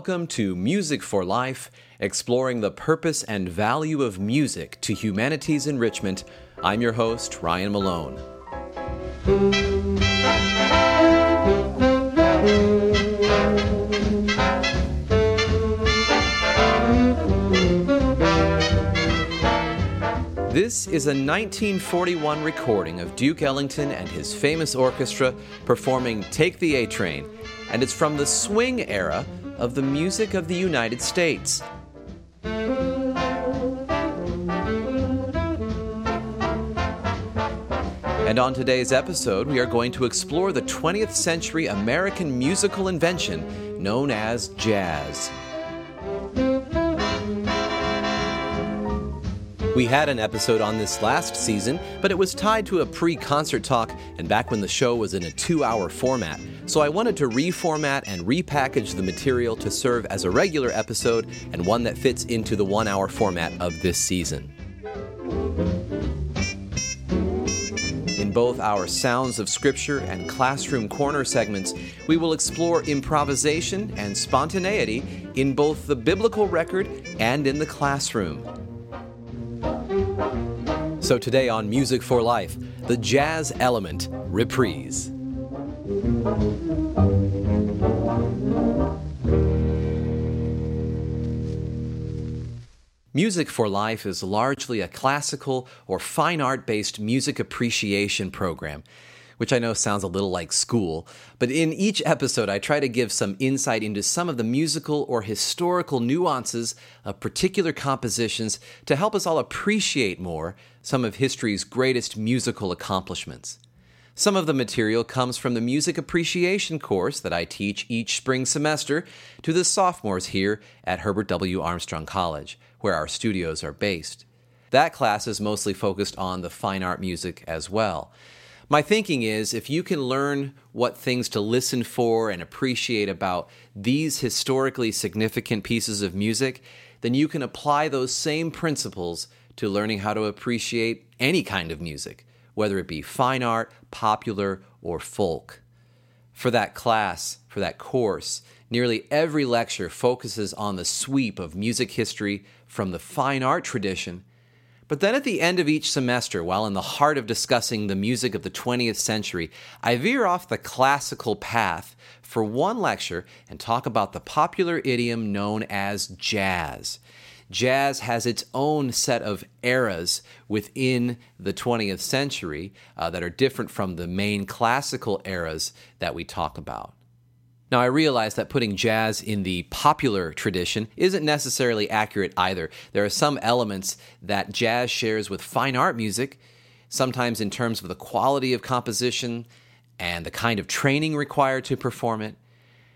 Welcome to Music for Life, exploring the purpose and value of music to humanity's enrichment. I'm your host, Ryan Malone. This is a 1941 recording of Duke Ellington and his famous orchestra performing Take the A Train, and it's from the swing era of the music of the United States. And on today's episode, we are going to explore the 20th century American musical invention known as jazz. We had an episode on this last season, but it was tied to a pre concert talk and back when the show was in a two hour format. So I wanted to reformat and repackage the material to serve as a regular episode and one that fits into the one hour format of this season. In both our Sounds of Scripture and Classroom Corner segments, we will explore improvisation and spontaneity in both the biblical record and in the classroom. So today on Music for Life, the jazz element reprise. Music for Life is largely a classical or fine art based music appreciation program which I know sounds a little like school, but in each episode I try to give some insight into some of the musical or historical nuances of particular compositions to help us all appreciate more some of history's greatest musical accomplishments. Some of the material comes from the music appreciation course that I teach each spring semester to the sophomores here at Herbert W. Armstrong College, where our studios are based. That class is mostly focused on the fine art music as well. My thinking is if you can learn what things to listen for and appreciate about these historically significant pieces of music, then you can apply those same principles to learning how to appreciate any kind of music, whether it be fine art, popular, or folk. For that class, for that course, nearly every lecture focuses on the sweep of music history from the fine art tradition but then at the end of each semester, while in the heart of discussing the music of the 20th century, I veer off the classical path for one lecture and talk about the popular idiom known as jazz. Jazz has its own set of eras within the 20th century uh, that are different from the main classical eras that we talk about. Now, I realize that putting jazz in the popular tradition isn't necessarily accurate either. There are some elements that jazz shares with fine art music, sometimes in terms of the quality of composition and the kind of training required to perform it.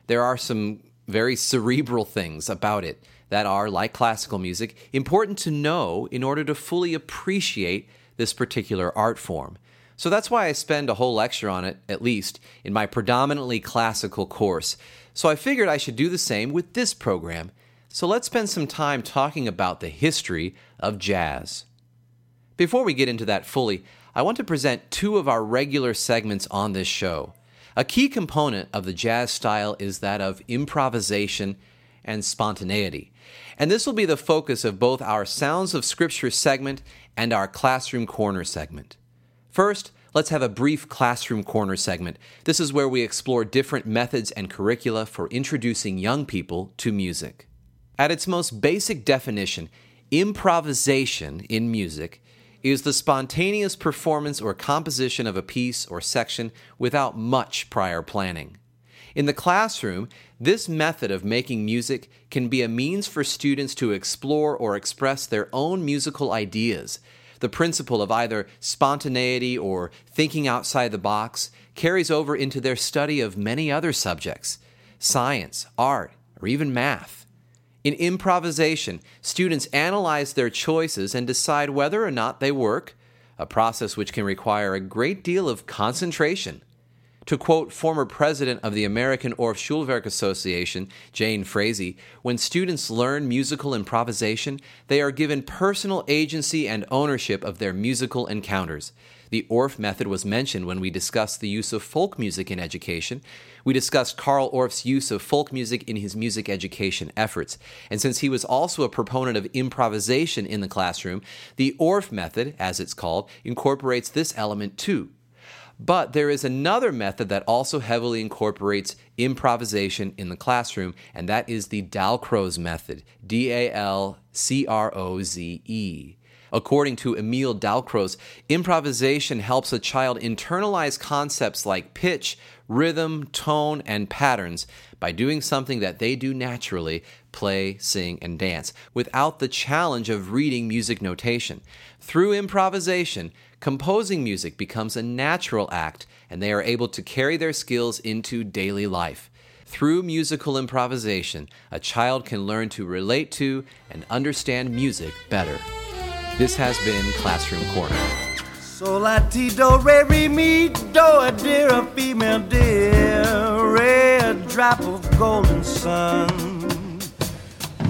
There are some very cerebral things about it that are, like classical music, important to know in order to fully appreciate this particular art form. So that's why I spend a whole lecture on it, at least, in my predominantly classical course. So I figured I should do the same with this program. So let's spend some time talking about the history of jazz. Before we get into that fully, I want to present two of our regular segments on this show. A key component of the jazz style is that of improvisation and spontaneity. And this will be the focus of both our Sounds of Scripture segment and our Classroom Corner segment. First, let's have a brief classroom corner segment. This is where we explore different methods and curricula for introducing young people to music. At its most basic definition, improvisation in music is the spontaneous performance or composition of a piece or section without much prior planning. In the classroom, this method of making music can be a means for students to explore or express their own musical ideas the principle of either spontaneity or thinking outside the box carries over into their study of many other subjects science, art, or even math. In improvisation, students analyze their choices and decide whether or not they work, a process which can require a great deal of concentration. To quote former president of the American Orff Schulwerk Association, Jane Frazee, when students learn musical improvisation, they are given personal agency and ownership of their musical encounters. The Orff method was mentioned when we discussed the use of folk music in education. We discussed Carl Orff's use of folk music in his music education efforts. And since he was also a proponent of improvisation in the classroom, the Orff method, as it's called, incorporates this element too. But there is another method that also heavily incorporates improvisation in the classroom, and that is the Dalcroze method D A L C R O Z E. According to Emil Dalcroze, improvisation helps a child internalize concepts like pitch, rhythm, tone, and patterns by doing something that they do naturally play, sing, and dance without the challenge of reading music notation. Through improvisation, composing music becomes a natural act and they are able to carry their skills into daily life. Through musical improvisation, a child can learn to relate to and understand music better. This has been Classroom Corner. So la ti do re re mi do a dear a female dear a drop of golden sun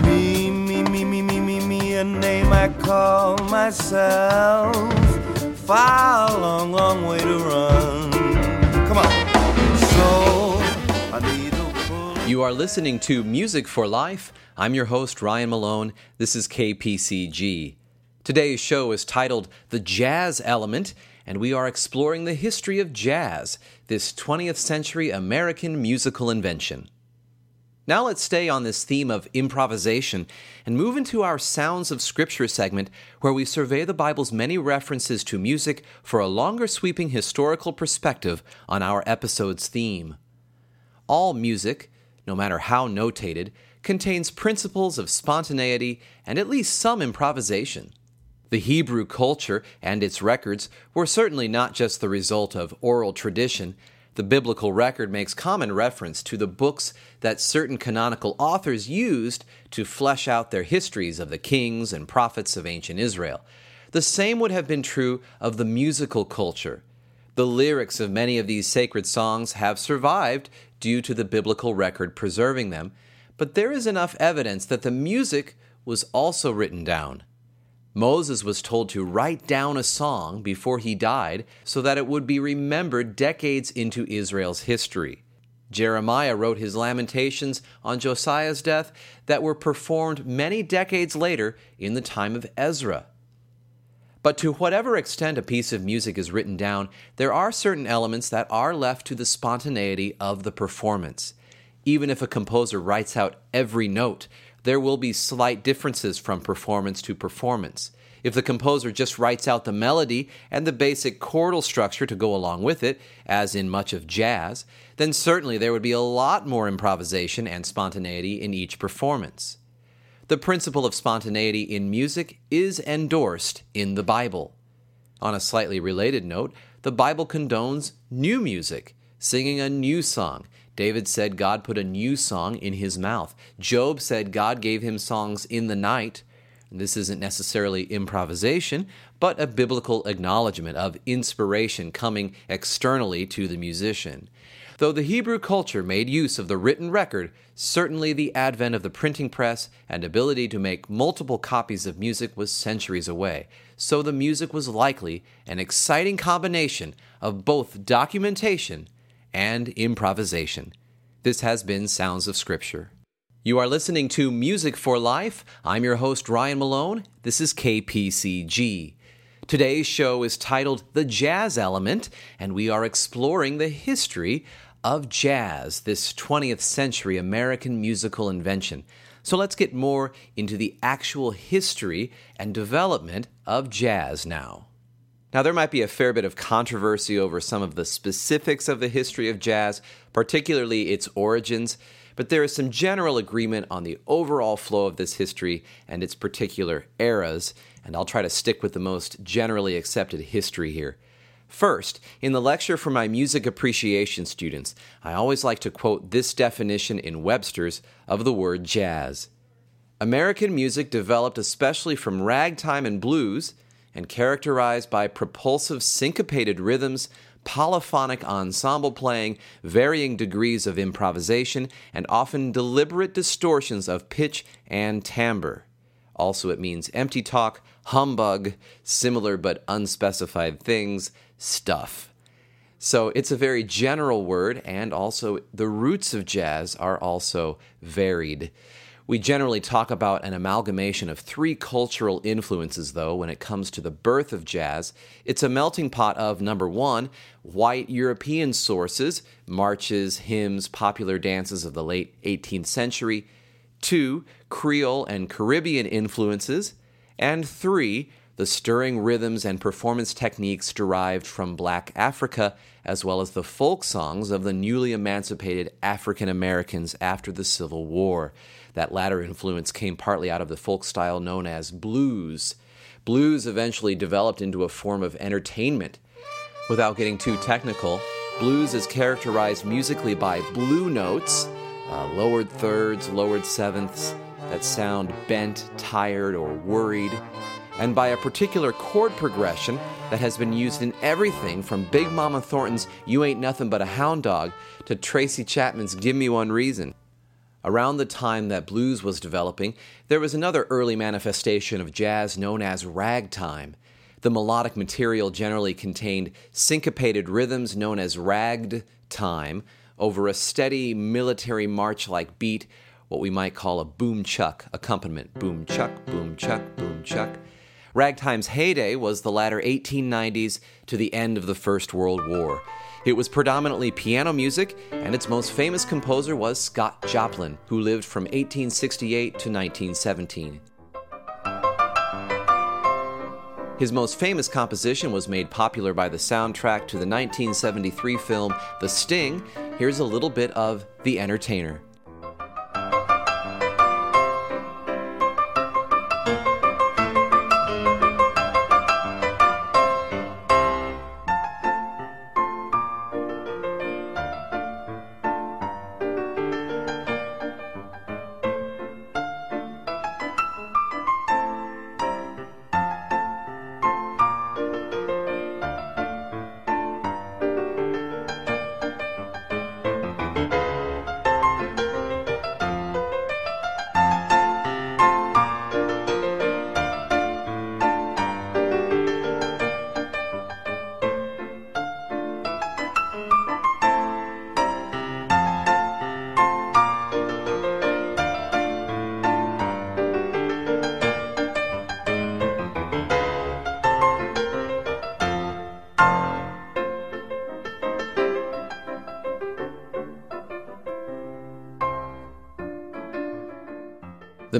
me me me me me me me a name I call myself far long long way to run come on so I need a You are listening to Music for Life. I'm your host, Ryan Malone. This is KPCG. Today's show is titled The Jazz Element, and we are exploring the history of jazz, this 20th century American musical invention. Now let's stay on this theme of improvisation and move into our Sounds of Scripture segment, where we survey the Bible's many references to music for a longer sweeping historical perspective on our episode's theme. All music, no matter how notated, contains principles of spontaneity and at least some improvisation. The Hebrew culture and its records were certainly not just the result of oral tradition. The biblical record makes common reference to the books that certain canonical authors used to flesh out their histories of the kings and prophets of ancient Israel. The same would have been true of the musical culture. The lyrics of many of these sacred songs have survived due to the biblical record preserving them, but there is enough evidence that the music was also written down. Moses was told to write down a song before he died so that it would be remembered decades into Israel's history. Jeremiah wrote his lamentations on Josiah's death that were performed many decades later in the time of Ezra. But to whatever extent a piece of music is written down, there are certain elements that are left to the spontaneity of the performance. Even if a composer writes out every note, there will be slight differences from performance to performance. If the composer just writes out the melody and the basic chordal structure to go along with it, as in much of jazz, then certainly there would be a lot more improvisation and spontaneity in each performance. The principle of spontaneity in music is endorsed in the Bible. On a slightly related note, the Bible condones new music, singing a new song. David said God put a new song in his mouth. Job said God gave him songs in the night. This isn't necessarily improvisation, but a biblical acknowledgement of inspiration coming externally to the musician. Though the Hebrew culture made use of the written record, certainly the advent of the printing press and ability to make multiple copies of music was centuries away, so the music was likely an exciting combination of both documentation and improvisation. This has been Sounds of Scripture. You are listening to Music for Life. I'm your host, Ryan Malone. This is KPCG. Today's show is titled The Jazz Element, and we are exploring the history of jazz, this 20th century American musical invention. So let's get more into the actual history and development of jazz now. Now, there might be a fair bit of controversy over some of the specifics of the history of jazz, particularly its origins, but there is some general agreement on the overall flow of this history and its particular eras, and I'll try to stick with the most generally accepted history here. First, in the lecture for my music appreciation students, I always like to quote this definition in Webster's of the word jazz. American music developed especially from ragtime and blues and characterized by propulsive syncopated rhythms, polyphonic ensemble playing, varying degrees of improvisation, and often deliberate distortions of pitch and timbre. Also, it means empty talk, humbug, similar but unspecified things, stuff. So it's a very general word, and also the roots of jazz are also varied. We generally talk about an amalgamation of three cultural influences, though, when it comes to the birth of jazz. It's a melting pot of number one, white European sources, marches, hymns, popular dances of the late 18th century, two, Creole and Caribbean influences, and three, the stirring rhythms and performance techniques derived from black Africa, as well as the folk songs of the newly emancipated African Americans after the Civil War. That latter influence came partly out of the folk style known as blues. Blues eventually developed into a form of entertainment. Without getting too technical, blues is characterized musically by blue notes, uh, lowered thirds, lowered sevenths that sound bent, tired, or worried, and by a particular chord progression that has been used in everything from Big Mama Thornton's You Ain't Nothing But a Hound Dog to Tracy Chapman's Give Me One Reason. Around the time that blues was developing, there was another early manifestation of jazz known as ragtime. The melodic material generally contained syncopated rhythms known as ragged time over a steady military march like beat, what we might call a boom chuck accompaniment. Boom chuck, boom chuck, boom chuck. Ragtime's heyday was the latter 1890s to the end of the First World War. It was predominantly piano music, and its most famous composer was Scott Joplin, who lived from 1868 to 1917. His most famous composition was made popular by the soundtrack to the 1973 film The Sting. Here's a little bit of The Entertainer.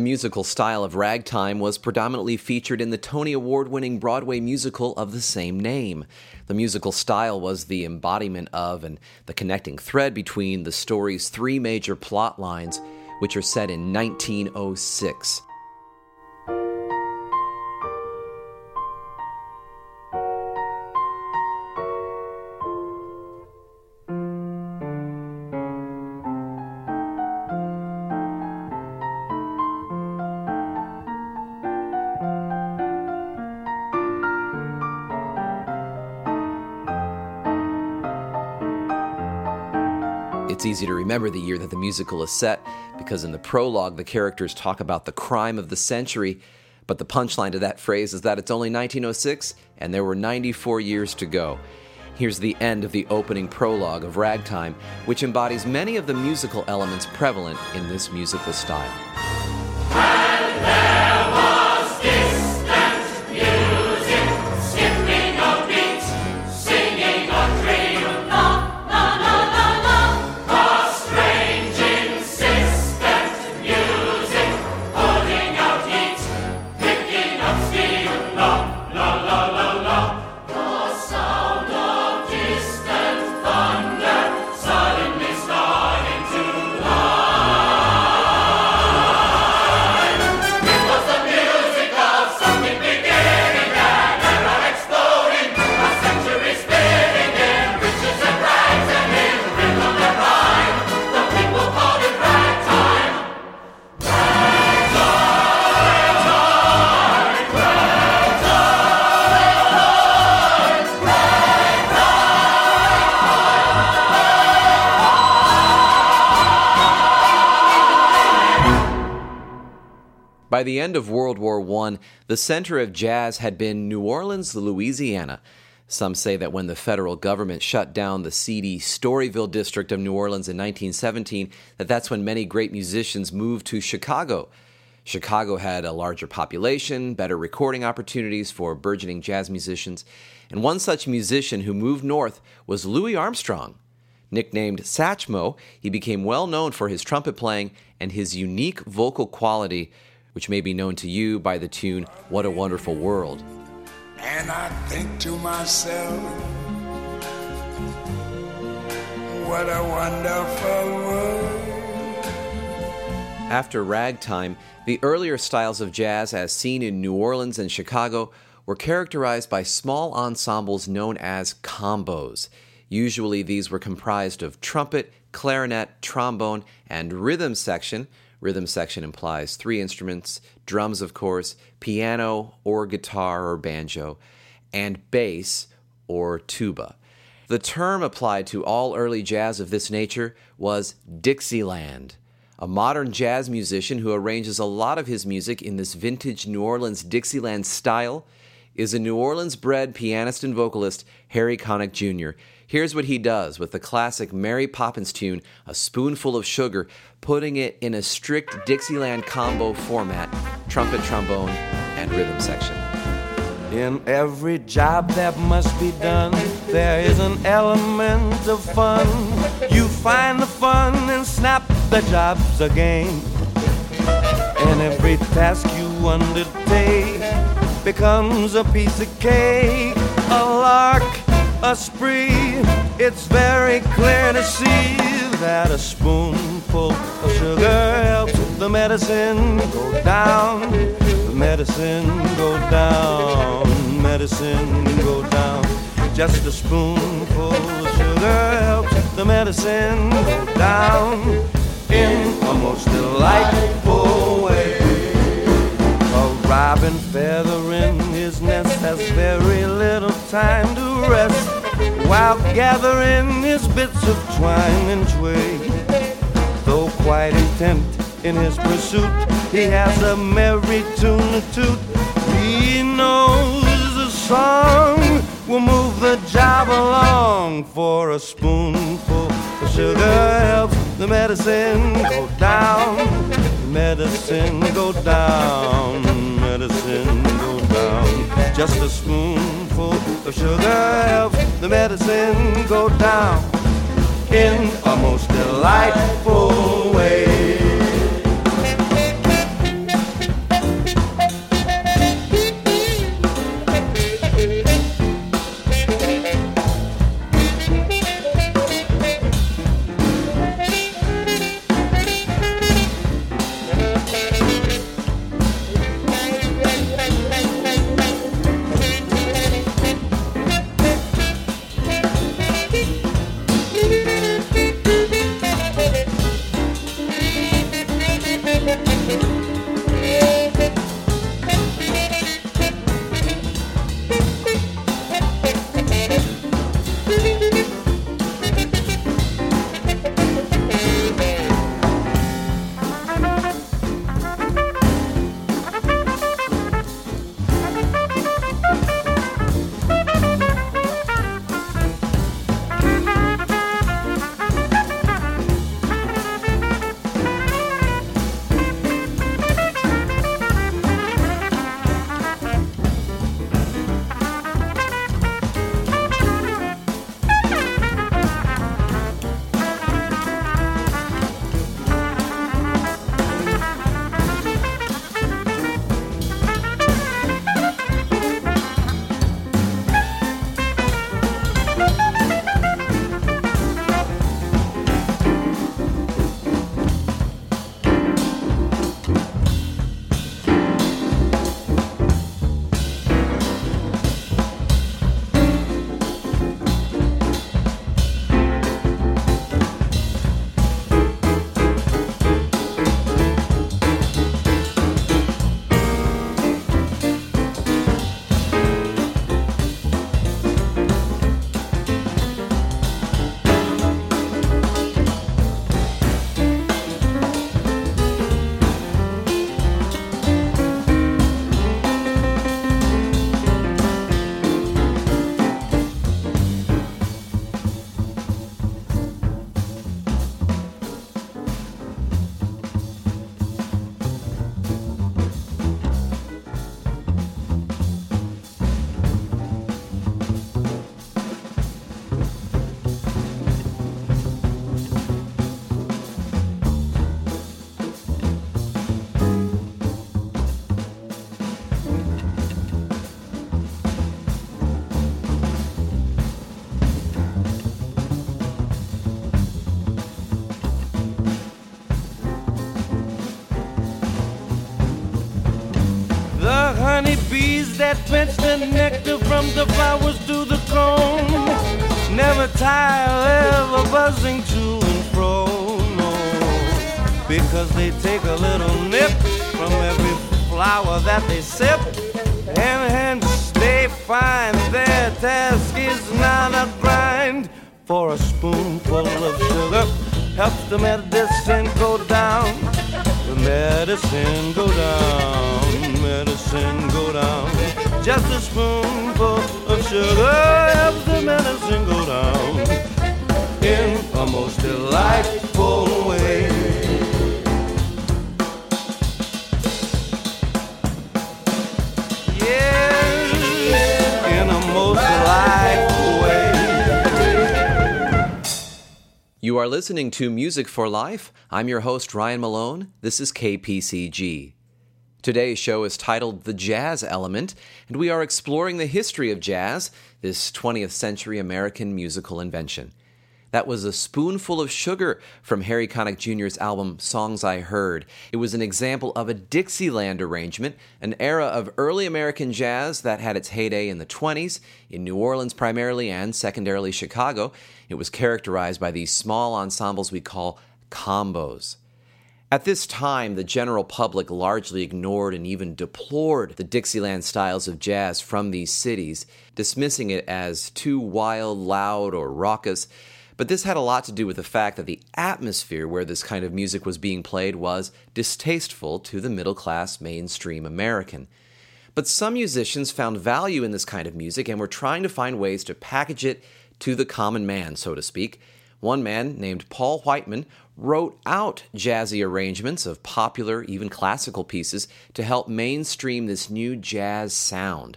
Musical style of ragtime was predominantly featured in the Tony Award winning Broadway musical of the same name. The musical style was the embodiment of and the connecting thread between the story's three major plot lines, which are set in 1906. Easy to remember the year that the musical is set because in the prologue, the characters talk about the crime of the century, but the punchline to that phrase is that it's only 1906 and there were 94 years to go. Here's the end of the opening prologue of Ragtime, which embodies many of the musical elements prevalent in this musical style. The end of World War I, the center of jazz had been New Orleans, Louisiana. Some say that when the federal government shut down the seedy Storyville district of New Orleans in 1917, that that's when many great musicians moved to Chicago. Chicago had a larger population, better recording opportunities for burgeoning jazz musicians, and one such musician who moved north was Louis Armstrong. Nicknamed Satchmo, he became well known for his trumpet playing and his unique vocal quality, which may be known to you by the tune What a Wonderful World. And I think to myself, what a wonderful world. After ragtime, the earlier styles of jazz, as seen in New Orleans and Chicago, were characterized by small ensembles known as combos. Usually, these were comprised of trumpet, clarinet, trombone, and rhythm section, Rhythm section implies three instruments drums, of course, piano or guitar or banjo, and bass or tuba. The term applied to all early jazz of this nature was Dixieland. A modern jazz musician who arranges a lot of his music in this vintage New Orleans Dixieland style is a New Orleans bred pianist and vocalist, Harry Connick Jr. Here's what he does with the classic Mary Poppins tune, A Spoonful of Sugar, putting it in a strict Dixieland combo format trumpet, trombone, and rhythm section. In every job that must be done, there is an element of fun. You find the fun and snap, the job's again. And every task you undertake becomes a piece of cake, a lark a spree. It's very clear to see that a spoonful of sugar helps the medicine go down. The medicine go down. Medicine go down. Just a spoonful of sugar helps the medicine go down in a most delightful way. A robin feather in his nest has very little time to rest while gathering his bits of twine and twig. Though quite intent in his pursuit, he has a merry tune to toot. He knows a song will move the job along for a spoonful of sugar helps the medicine go down. Medicine go down. Medicine go down. Just a spoonful of sugar helps the medicine go down in a most delightful way. That pinch the nectar from the flowers to the comb. Never tire, ever buzzing to and fro, no. Because they take a little nip from every flower that they sip, and hence they find their task is not a grind. For a spoonful of sugar helps the medicine go down. The medicine go down, medicine go down. Just a spoonful of sugar helps the medicine go down in a most delightful way. In a most delightful way. You are listening to Music for Life. I'm your host, Ryan Malone. This is KPCG. Today's show is titled The Jazz Element, and we are exploring the history of jazz, this 20th century American musical invention. That was a spoonful of sugar from Harry Connick Jr.'s album Songs I Heard. It was an example of a Dixieland arrangement, an era of early American jazz that had its heyday in the 20s, in New Orleans primarily and secondarily Chicago. It was characterized by these small ensembles we call combos. At this time, the general public largely ignored and even deplored the Dixieland styles of jazz from these cities, dismissing it as too wild, loud, or raucous. But this had a lot to do with the fact that the atmosphere where this kind of music was being played was distasteful to the middle class mainstream American. But some musicians found value in this kind of music and were trying to find ways to package it to the common man, so to speak. One man named Paul Whiteman wrote out jazzy arrangements of popular, even classical pieces to help mainstream this new jazz sound.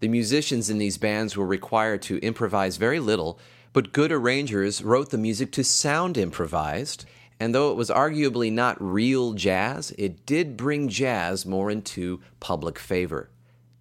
The musicians in these bands were required to improvise very little, but good arrangers wrote the music to sound improvised, and though it was arguably not real jazz, it did bring jazz more into public favor.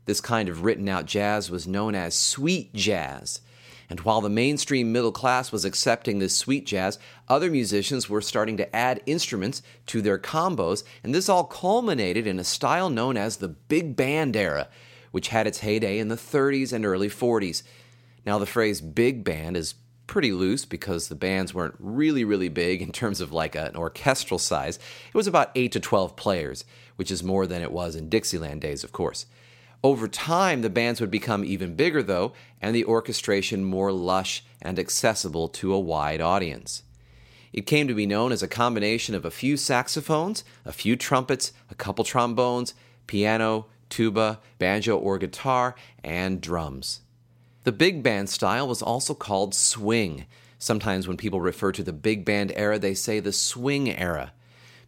This kind of written out jazz was known as sweet jazz. And while the mainstream middle class was accepting this sweet jazz, other musicians were starting to add instruments to their combos, and this all culminated in a style known as the big band era, which had its heyday in the 30s and early 40s. Now, the phrase big band is pretty loose because the bands weren't really, really big in terms of like an orchestral size. It was about 8 to 12 players, which is more than it was in Dixieland days, of course. Over time, the bands would become even bigger, though, and the orchestration more lush and accessible to a wide audience. It came to be known as a combination of a few saxophones, a few trumpets, a couple trombones, piano, tuba, banjo or guitar, and drums. The big band style was also called swing. Sometimes when people refer to the big band era, they say the swing era.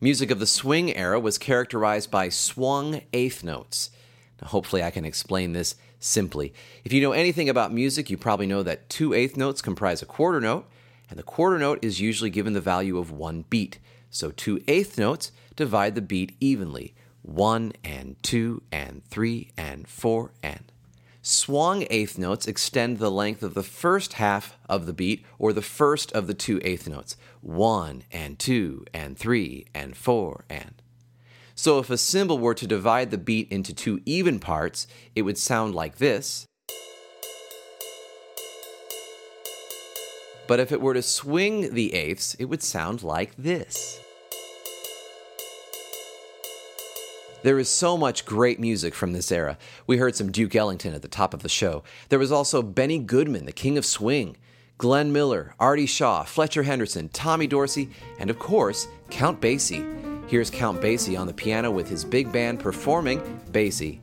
Music of the swing era was characterized by swung eighth notes. Hopefully, I can explain this simply. If you know anything about music, you probably know that two eighth notes comprise a quarter note, and the quarter note is usually given the value of one beat. So, two eighth notes divide the beat evenly one and two and three and four and. Swung eighth notes extend the length of the first half of the beat or the first of the two eighth notes one and two and three and four and. So if a cymbal were to divide the beat into two even parts, it would sound like this. But if it were to swing the eighths, it would sound like this. There is so much great music from this era. We heard some Duke Ellington at the top of the show. There was also Benny Goodman, the king of swing, Glenn Miller, Artie Shaw, Fletcher Henderson, Tommy Dorsey, and of course, Count Basie. Here's Count Basie on the piano with his big band performing Basie.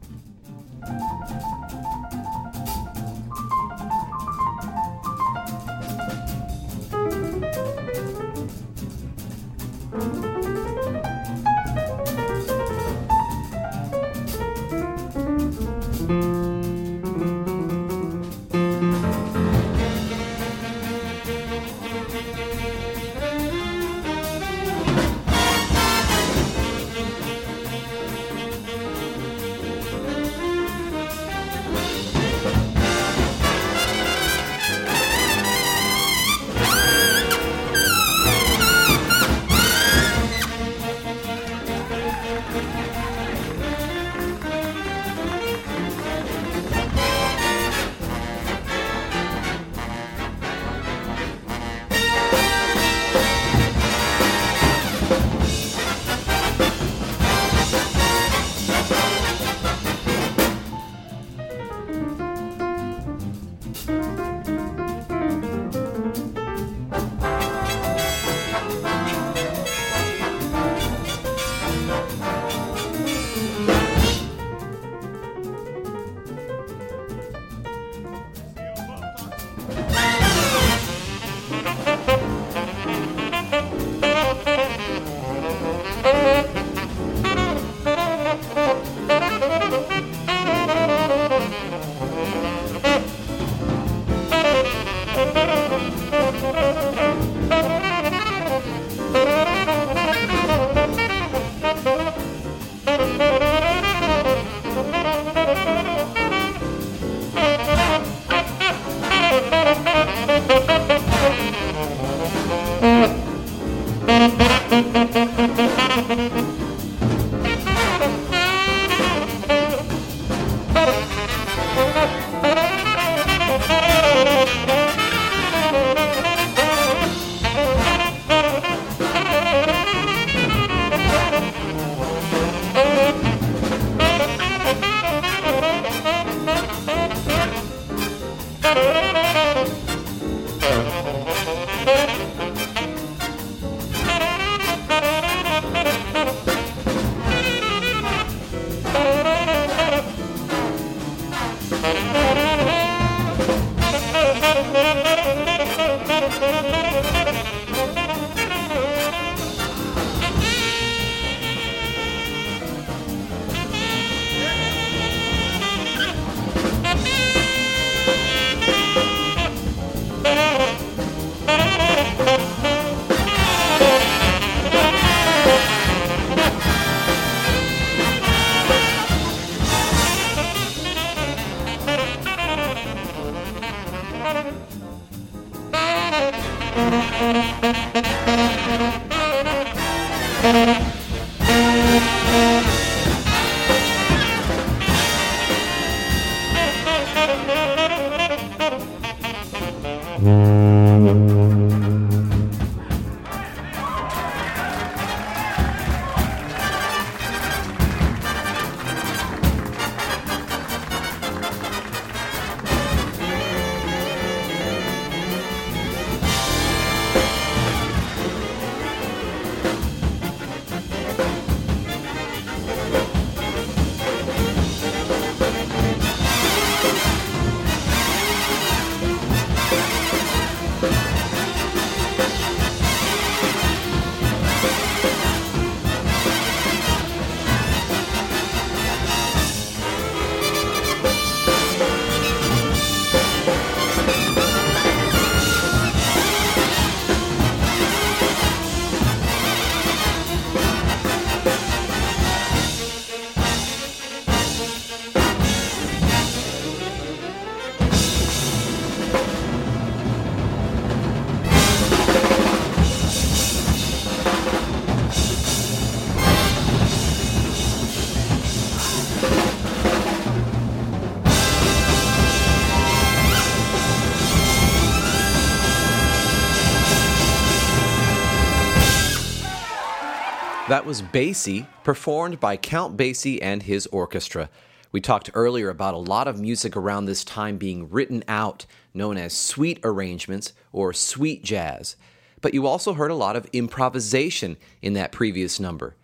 That was Basie, performed by Count Basie and his orchestra. We talked earlier about a lot of music around this time being written out, known as sweet arrangements or sweet jazz. But you also heard a lot of improvisation in that previous number.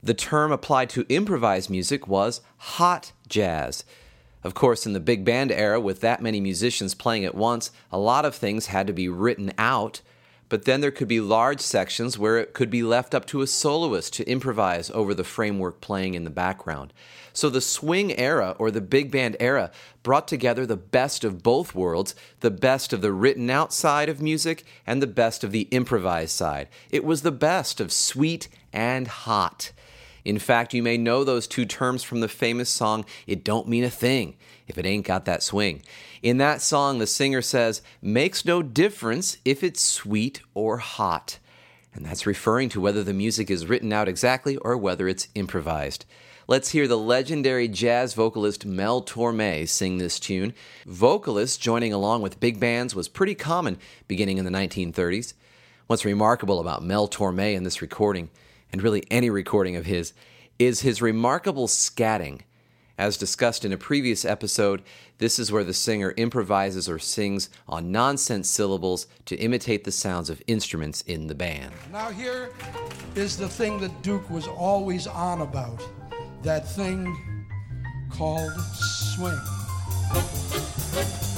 The term applied to improvised music was hot jazz. Of course, in the big band era, with that many musicians playing at once, a lot of things had to be written out but then there could be large sections where it could be left up to a soloist to improvise over the framework playing in the background. So the swing era or the big band era brought together the best of both worlds, the best of the written out side of music and the best of the improvised side. It was the best of sweet and hot. In fact, you may know those two terms from the famous song, It Don't Mean a Thing if it ain't got that swing. In that song, the singer says, makes no difference if it's sweet or hot. And that's referring to whether the music is written out exactly or whether it's improvised. Let's hear the legendary jazz vocalist Mel Torme sing this tune. Vocalists joining along with big bands was pretty common beginning in the 1930s. What's remarkable about Mel Torme in this recording, and really any recording of his, is his remarkable scatting. As discussed in a previous episode, this is where the singer improvises or sings on nonsense syllables to imitate the sounds of instruments in the band. Now, here is the thing that Duke was always on about that thing called swing.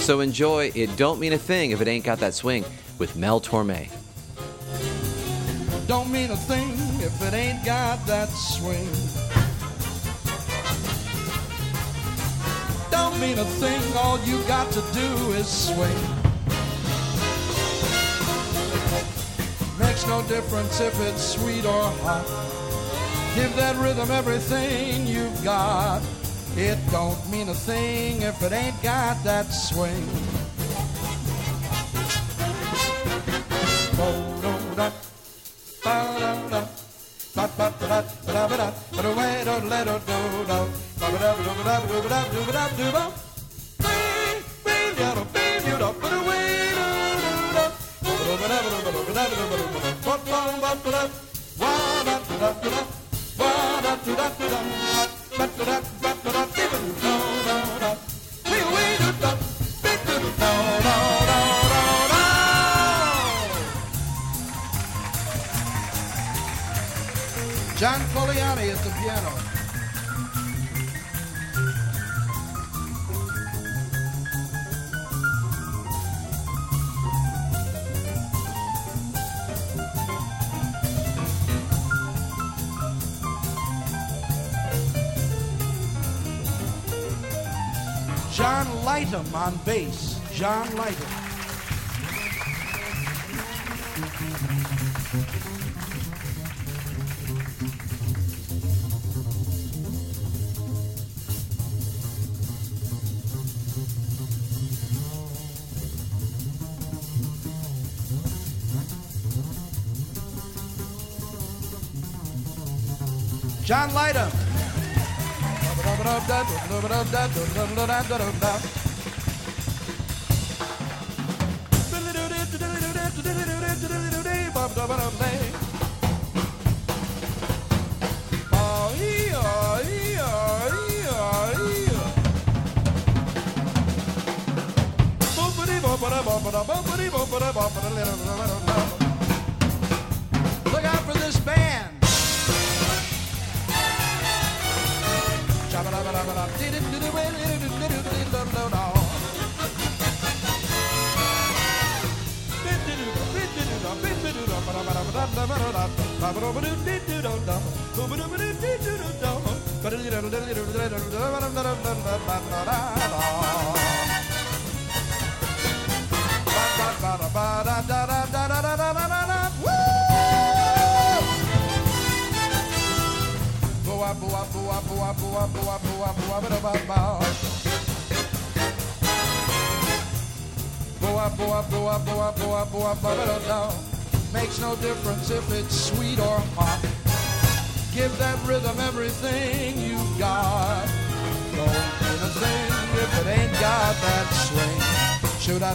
So enjoy It Don't Mean a Thing if it ain't got that swing with Mel Torme. Don't mean a thing if it ain't got that swing. Don't mean a thing. All you got to do is swing. Makes no difference if it's sweet or hot. Give that rhythm everything you've got. It don't mean a thing if it ain't got that swing. Oh. Wee wee doo John Colianni at the piano. John Leitham on bass. John Leitham. John. Look boa, boa, boa, Makes no difference if it's sweet or hot. Give that rhythm everything you got. Don't mean a thing if it ain't got that swing. Shoot da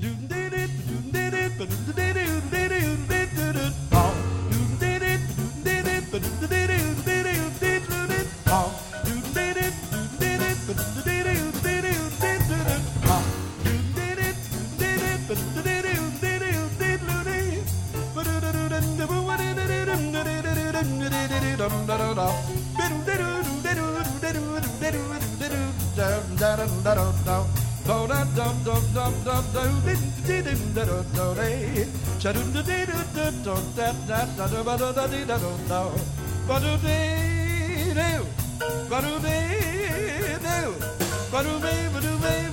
do da. Ba-do-dee-doo, ba-do-dee-doo, ba-do-dee-doo.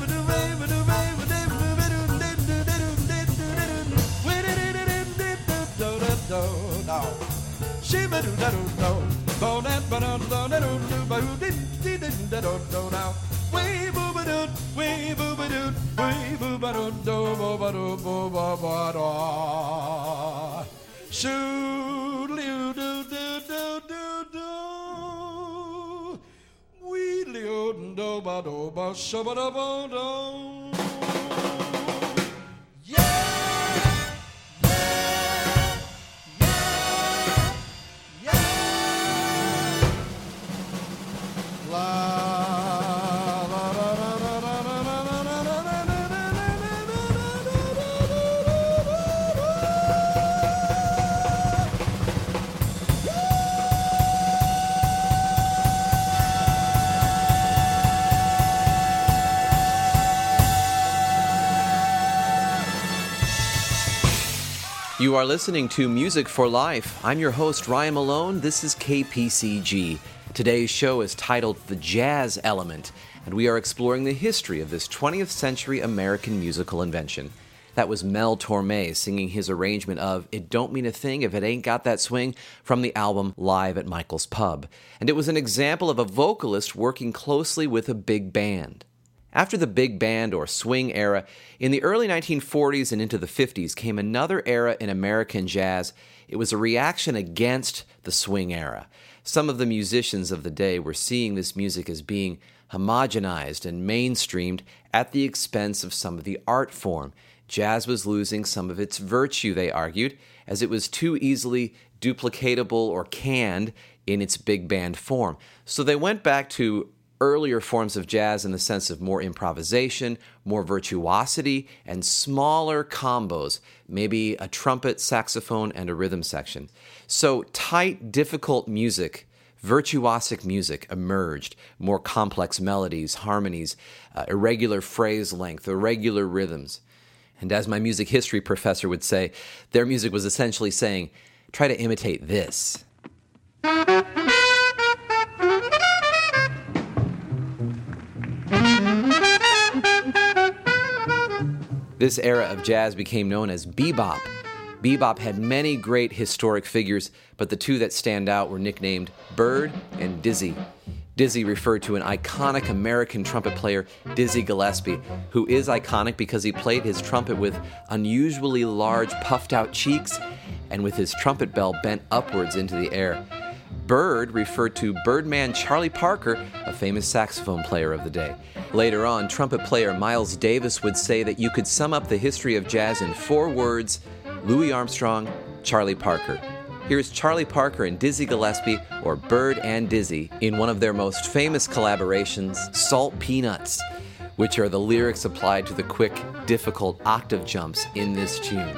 Yeah! You are listening to Music for Life. I'm your host, Ryan Malone. This is KPCG. Today's show is titled The Jazz Element, and we are exploring the history of this 20th century American musical invention. That was Mel Torme singing his arrangement of It Don't Mean a Thing If It Ain't Got That Swing from the album Live at Michael's Pub. And it was an example of a vocalist working closely with a big band. After the big band or swing era, in the early 1940s and into the 50s came another era in American jazz. It was a reaction against the swing era. Some of the musicians of the day were seeing this music as being homogenized and mainstreamed at the expense of some of the art form. Jazz was losing some of its virtue, they argued, as it was too easily duplicatable or canned in its big band form. So they went back to earlier forms of jazz in the sense of more improvisation, more virtuosity, and smaller combos, maybe a trumpet, saxophone, and a rhythm section. So tight, difficult music virtuosic music emerged, more complex melodies, harmonies, uh, irregular phrase length, irregular rhythms. And as my music history professor would say, their music was essentially saying, try to imitate this. This era of jazz became known as bebop. Bebop had many great historic figures, but the two that stand out were nicknamed Bird and Dizzy. Dizzy referred to an iconic American trumpet player, Dizzy Gillespie, who is iconic because he played his trumpet with unusually large, puffed out cheeks and with his trumpet bell bent upwards into the air. Bird referred to Birdman Charlie Parker, a famous saxophone player of the day. Later on, trumpet player Miles Davis would say that you could sum up the history of jazz in four words Louis Armstrong, Charlie Parker. Here's Charlie Parker and Dizzy Gillespie, or Bird and Dizzy, in one of their most famous collaborations, Salt Peanuts, which are the lyrics applied to the quick, difficult octave jumps in this tune.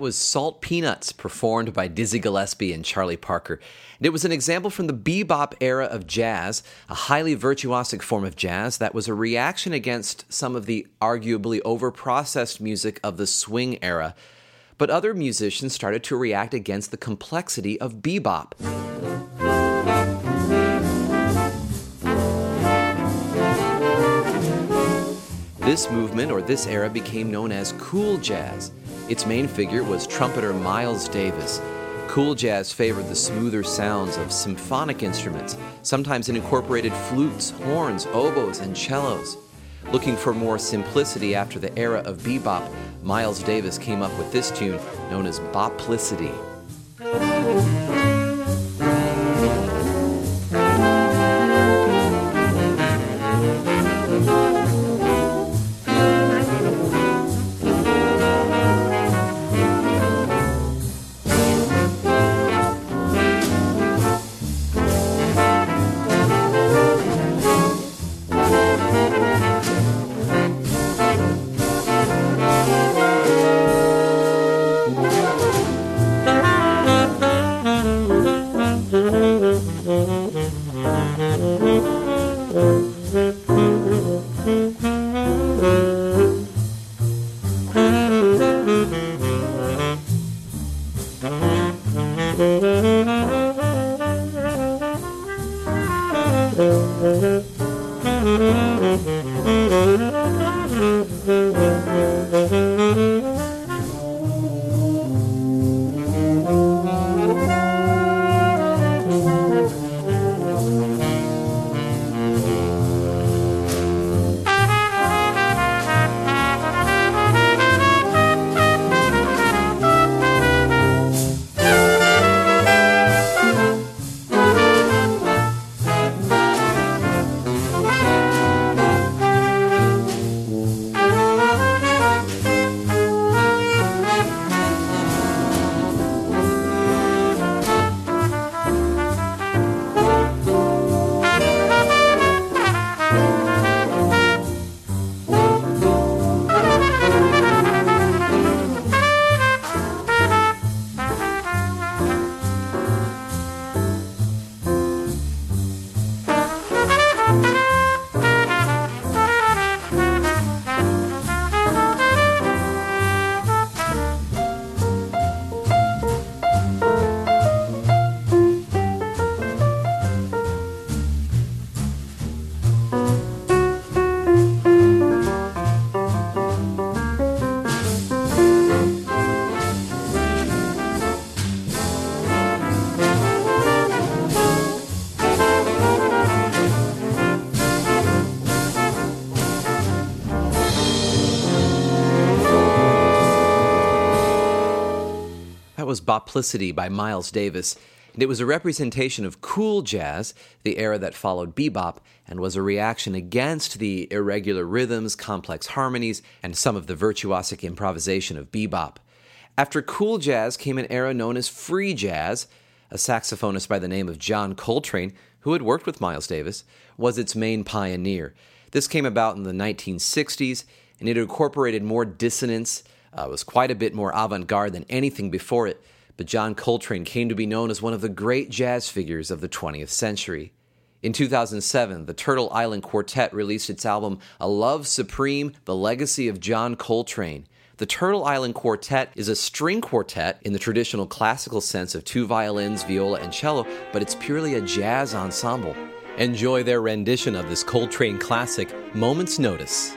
Was Salt Peanuts, performed by Dizzy Gillespie and Charlie Parker. And it was an example from the bebop era of jazz, a highly virtuosic form of jazz that was a reaction against some of the arguably overprocessed music of the swing era. But other musicians started to react against the complexity of bebop. This movement or this era became known as cool jazz. Its main figure was trumpeter Miles Davis. Cool jazz favored the smoother sounds of symphonic instruments. Sometimes it incorporated flutes, horns, oboes, and cellos. Looking for more simplicity after the era of bebop, Miles Davis came up with this tune known as Boplicity. Boplicity by Miles Davis, and it was a representation of cool jazz, the era that followed bebop, and was a reaction against the irregular rhythms, complex harmonies, and some of the virtuosic improvisation of bebop. After cool jazz came an era known as free jazz. A saxophonist by the name of John Coltrane, who had worked with Miles Davis, was its main pioneer. This came about in the 1960s, and it incorporated more dissonance, uh, was quite a bit more avant garde than anything before it, but John Coltrane came to be known as one of the great jazz figures of the 20th century. In 2007, the Turtle Island Quartet released its album A Love Supreme The Legacy of John Coltrane. The Turtle Island Quartet is a string quartet in the traditional classical sense of two violins, viola, and cello, but it's purely a jazz ensemble. Enjoy their rendition of this Coltrane classic, Moment's Notice.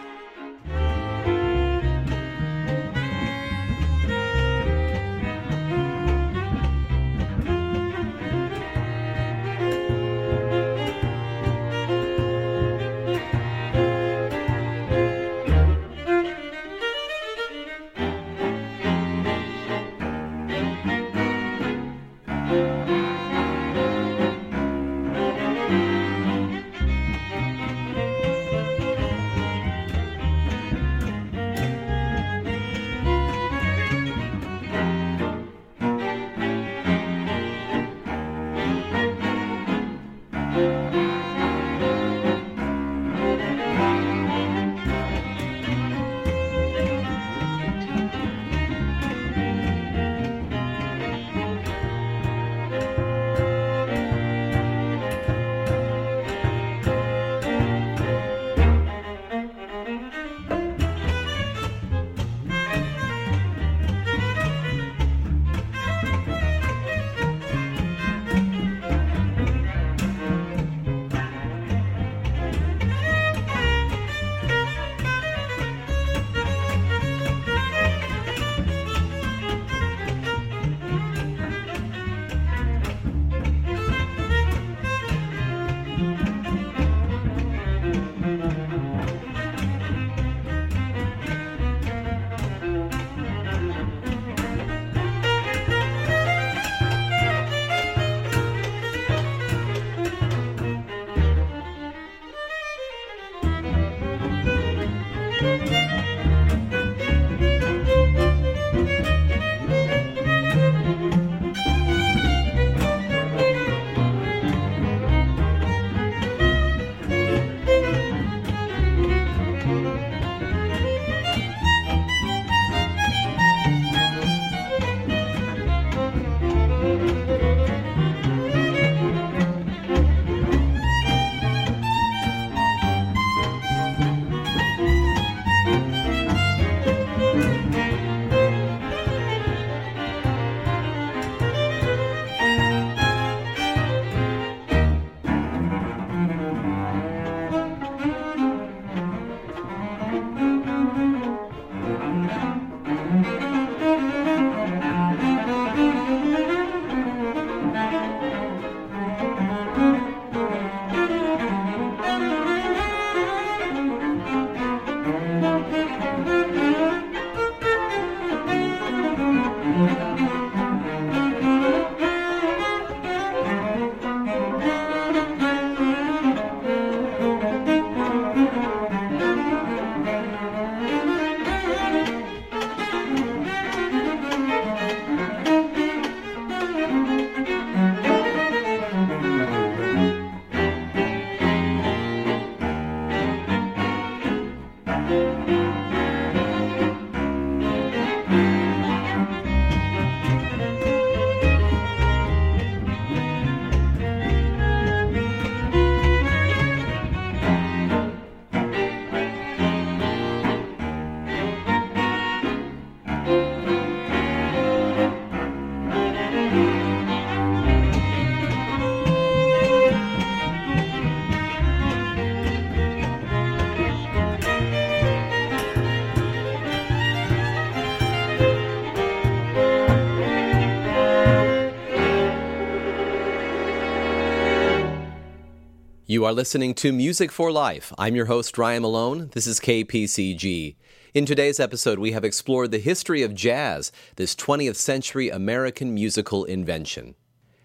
You are listening to Music for Life. I'm your host, Ryan Malone. This is KPCG. In today's episode, we have explored the history of jazz, this 20th century American musical invention.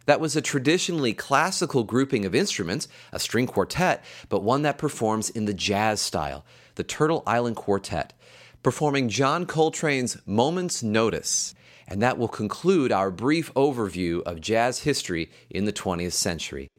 That was a traditionally classical grouping of instruments, a string quartet, but one that performs in the jazz style, the Turtle Island Quartet, performing John Coltrane's Moment's Notice. And that will conclude our brief overview of jazz history in the 20th century.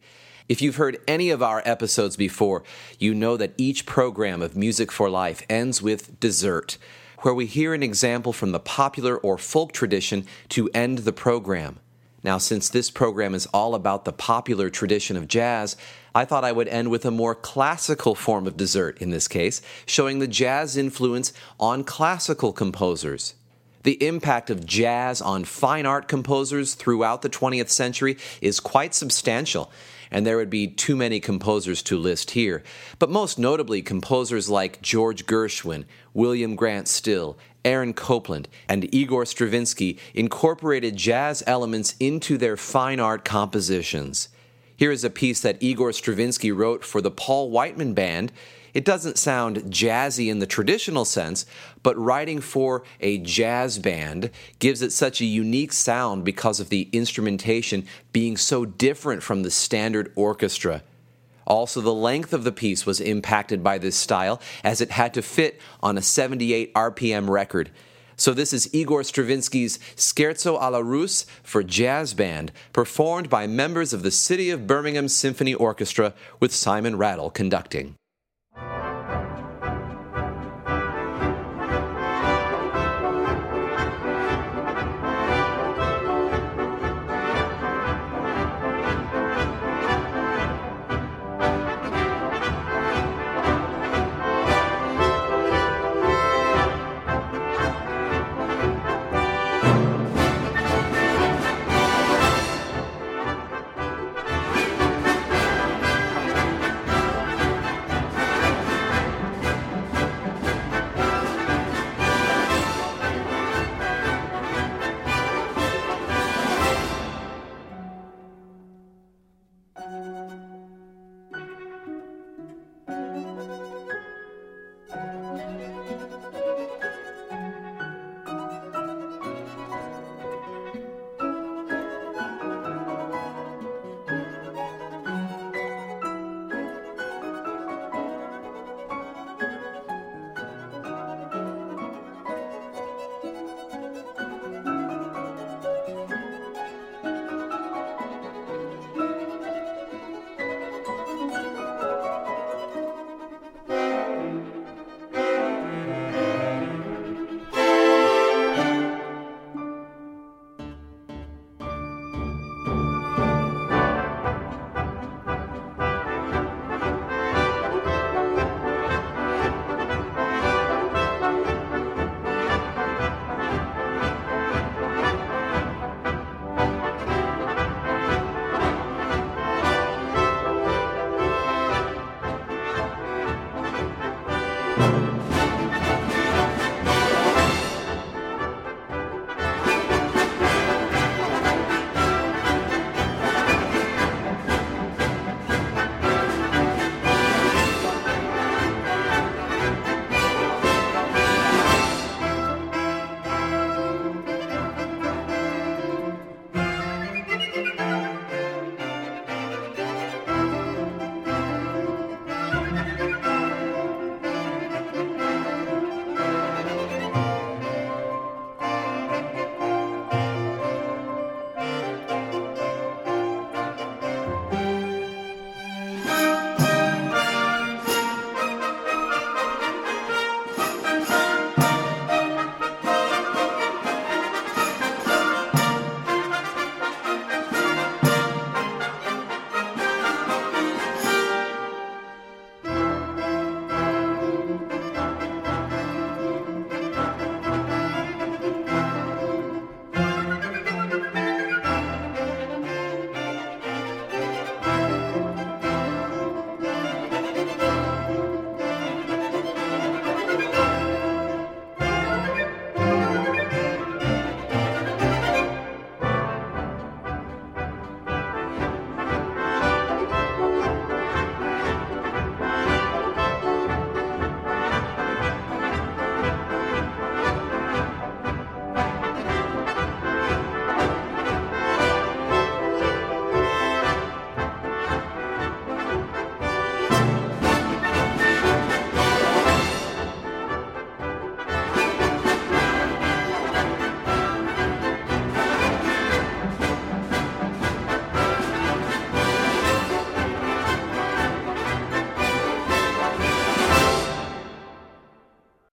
If you've heard any of our episodes before, you know that each program of Music for Life ends with dessert, where we hear an example from the popular or folk tradition to end the program. Now, since this program is all about the popular tradition of jazz, I thought I would end with a more classical form of dessert in this case, showing the jazz influence on classical composers. The impact of jazz on fine art composers throughout the 20th century is quite substantial, and there would be too many composers to list here. But most notably, composers like George Gershwin, William Grant Still, Aaron Copland, and Igor Stravinsky incorporated jazz elements into their fine art compositions. Here is a piece that Igor Stravinsky wrote for the Paul Whiteman Band it doesn't sound jazzy in the traditional sense, but writing for a jazz band gives it such a unique sound because of the instrumentation being so different from the standard orchestra. Also, the length of the piece was impacted by this style as it had to fit on a 78 RPM record. So, this is Igor Stravinsky's Scherzo à la Russe for jazz band, performed by members of the City of Birmingham Symphony Orchestra with Simon Rattle conducting.